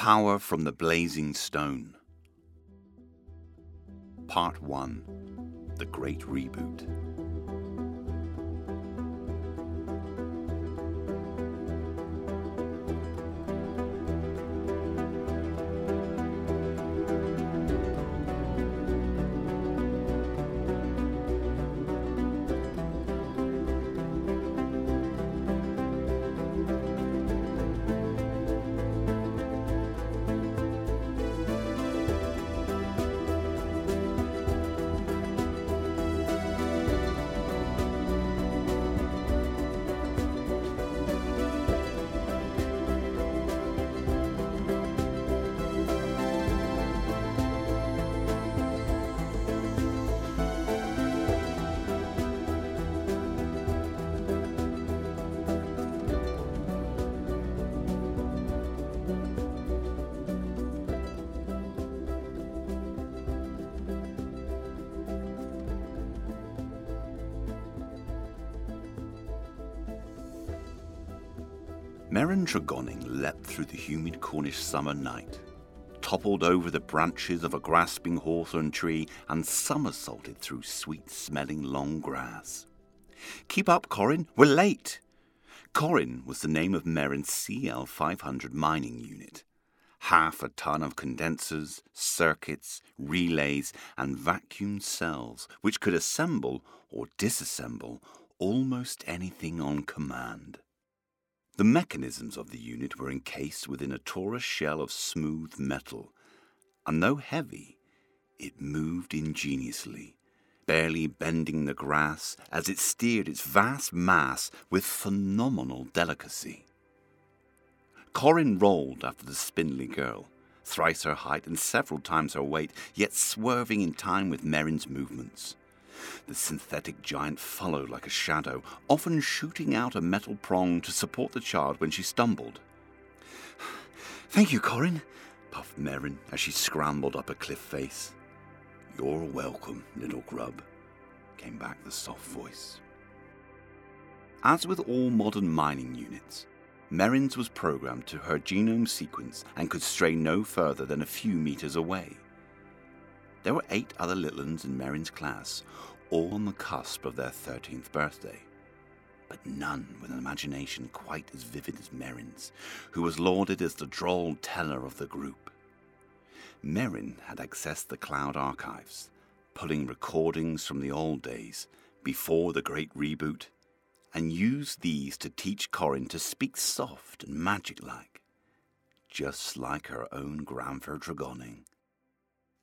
Power from the Blazing Stone. Part 1 The Great Reboot. Merrin Tregonning leapt through the humid Cornish summer night, toppled over the branches of a grasping hawthorn tree, and somersaulted through sweet smelling long grass. Keep up, Corin, we're late! Corin was the name of Merrin's CL 500 mining unit. Half a ton of condensers, circuits, relays, and vacuum cells, which could assemble or disassemble almost anything on command. The mechanisms of the unit were encased within a torus shell of smooth metal, and though heavy, it moved ingeniously, barely bending the grass as it steered its vast mass with phenomenal delicacy. Corin rolled after the spindly girl, thrice her height and several times her weight, yet swerving in time with Merrin's movements. The synthetic giant followed like a shadow, often shooting out a metal prong to support the child when she stumbled. Thank you, Corin, puffed Merrin as she scrambled up a cliff face. You're welcome, little grub, came back the soft voice. As with all modern mining units, Merrin's was programmed to her genome sequence and could stray no further than a few meters away. There were eight other Litlans in Merrin's class, all on the cusp of their 13th birthday, but none with an imagination quite as vivid as Merrin's, who was lauded as the droll teller of the group. Merrin had accessed the cloud archives, pulling recordings from the old days, before the great reboot, and used these to teach Corin to speak soft and magic like, just like her own Grandfer Tregonning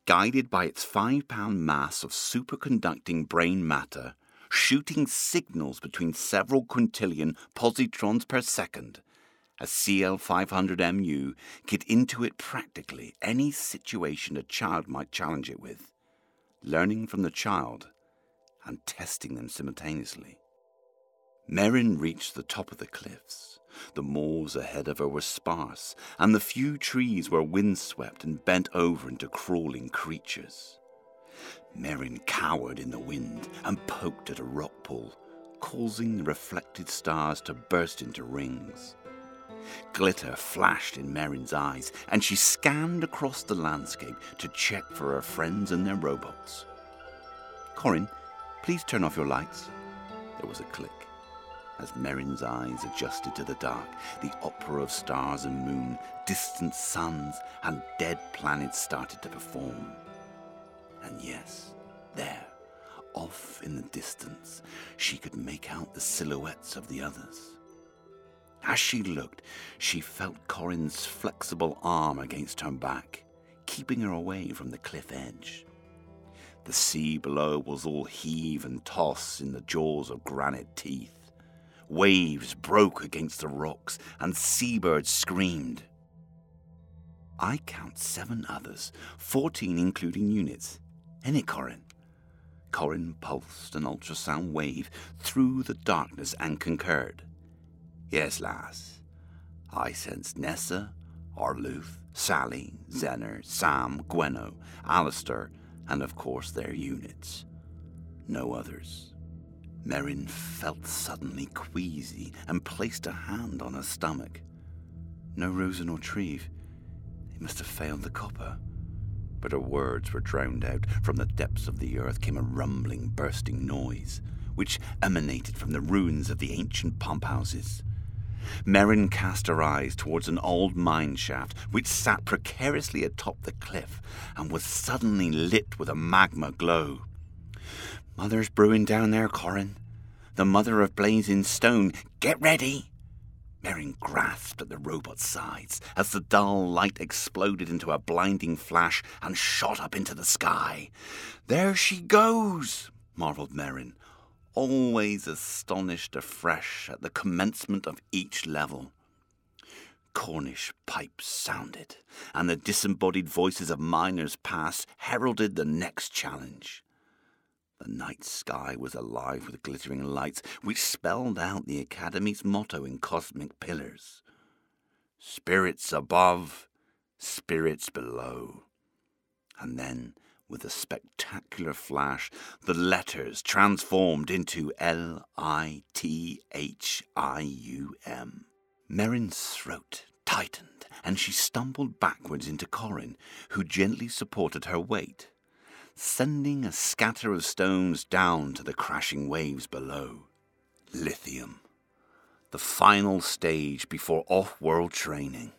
guided by its five pound mass of superconducting brain matter, shooting signals between several quintillion positrons per second. A CL500MU could intuit practically any situation a child might challenge it with, learning from the child and testing them simultaneously. Merrin reached the top of the cliffs. The moors ahead of her were sparse, and the few trees were windswept and bent over into crawling creatures. Merrin cowered in the wind and poked at a rock pool, causing the reflected stars to burst into rings. Glitter flashed in Merrin's eyes, and she scanned across the landscape to check for her friends and their robots. Corin, please turn off your lights. There was a click as Merrin's eyes adjusted to the dark, the opera of stars and moon, distant suns, and dead planets started to perform. And yes, there, off in the distance, she could make out the silhouettes of the others. As she looked, she felt Corin's flexible arm against her back, keeping her away from the cliff edge. The sea below was all heave and toss in the jaws of granite teeth. Waves broke against the rocks, and seabirds screamed. I count seven others, fourteen including units. Any Corin? Corin pulsed an ultrasound wave through the darkness and concurred. Yes, lass. I sense Nessa, Arluth, Sally, Zener, Sam, Gwenno, Alistair, and of course their units. No others. Merrin felt suddenly queasy and placed a hand on her stomach. No Rosa nor Treve. It must have failed the copper. But her words were drowned out. From the depths of the earth came a rumbling, bursting noise, which emanated from the ruins of the ancient pump houses. Merrin cast her eyes towards an old mine shaft which sat precariously atop the cliff and was suddenly lit with a magma glow. Mother's brewing down there, Corin. The mother of blazing stone. Get ready! Merrin grasped at the robot's sides as the dull light exploded into a blinding flash and shot up into the sky. There she goes, marveled Merrin, always astonished afresh at the commencement of each level. Cornish pipes sounded, and the disembodied voices of miners past heralded the next challenge. The night sky was alive with glittering lights, which spelled out the Academy's motto in cosmic pillars Spirits above, spirits below. And then with a spectacular flash, the letters transformed into L I T H I U M. Merrin's throat tightened, and she stumbled backwards into Corin, who gently supported her weight, sending a scatter of stones down to the crashing waves below. Lithium. The final stage before off world training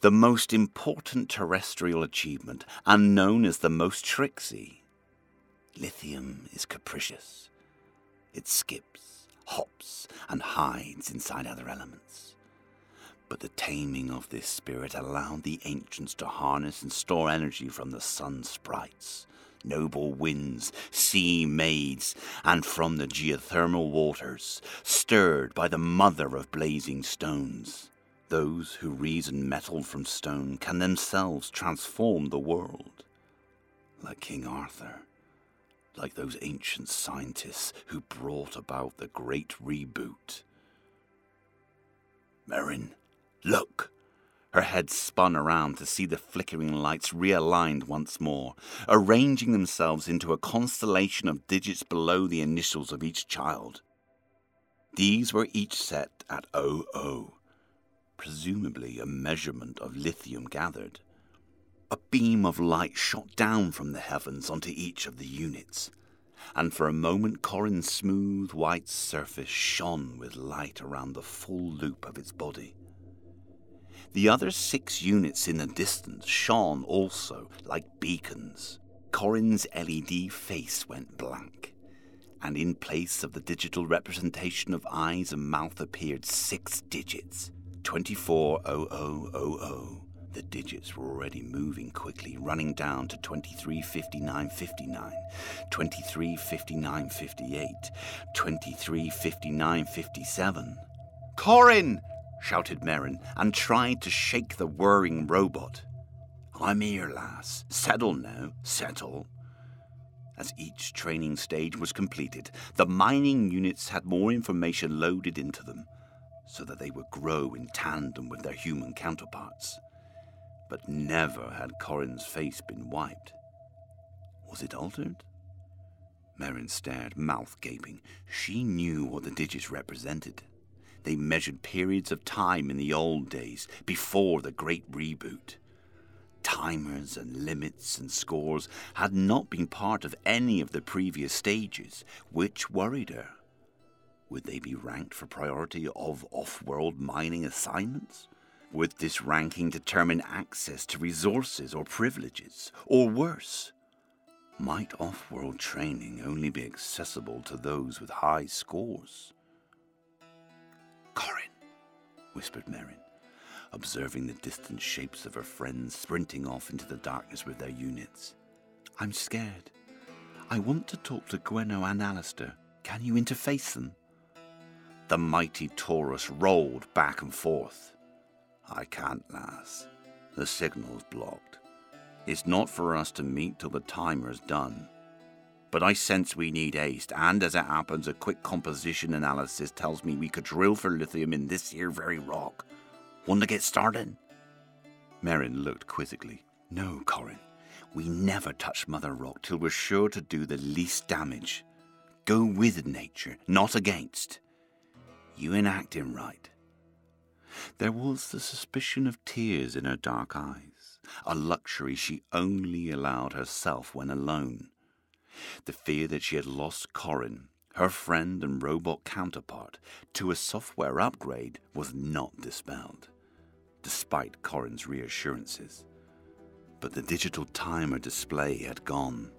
the most important terrestrial achievement and known as the most tricksy. Lithium is capricious. It skips, hops, and hides inside other elements. But the taming of this spirit allowed the ancients to harness and store energy from the sun sprites, noble winds, sea maids, and from the geothermal waters, stirred by the mother of blazing stones. Those who reason metal from stone can themselves transform the world. Like King Arthur, like those ancient scientists who brought about the great reboot. Merrin, look! Her head spun around to see the flickering lights realigned once more, arranging themselves into a constellation of digits below the initials of each child. These were each set at 00, presumably a measurement of lithium gathered. A beam of light shot down from the heavens onto each of the units, and for a moment Corin's smooth white surface shone with light around the full loop of its body. The other six units in the distance shone also like beacons. Corin's LED face went blank, and in place of the digital representation of eyes and mouth appeared six digits 240000. The digits were already moving quickly, running down to 235959, 235958, 235957. Corin! Shouted Merrin and tried to shake the whirring robot. I'm here, lass. Settle now, settle. As each training stage was completed, the mining units had more information loaded into them so that they would grow in tandem with their human counterparts. But never had Corin's face been wiped. Was it altered? Merrin stared, mouth gaping. She knew what the digits represented. They measured periods of time in the old days, before the great reboot. Timers and limits and scores had not been part of any of the previous stages, which worried her. Would they be ranked for priority of off world mining assignments? Would this ranking determine access to resources or privileges? Or worse, might off world training only be accessible to those with high scores? Corin, whispered Merrin, observing the distant shapes of her friends sprinting off into the darkness with their units. I'm scared. I want to talk to Gwenno and Alistair. Can you interface them? The mighty torus rolled back and forth. I can't, lass. The signal's blocked. It's not for us to meet till the timer's done. But I sense we need haste, and as it happens, a quick composition analysis tells me we could drill for lithium in this here very rock. Want to get started? Merrin looked quizzically. No, Corin. We never touch Mother Rock till we're sure to do the least damage. Go with nature, not against. You ain't acting right. There was the suspicion of tears in her dark eyes, a luxury she only allowed herself when alone. The fear that she had lost Corin, her friend and robot counterpart, to a software upgrade was not dispelled, despite Corin's reassurances. But the digital timer display had gone.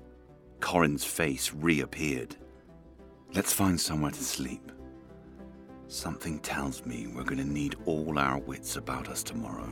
Corin's face reappeared. Let's find somewhere to sleep. Something tells me we're going to need all our wits about us tomorrow.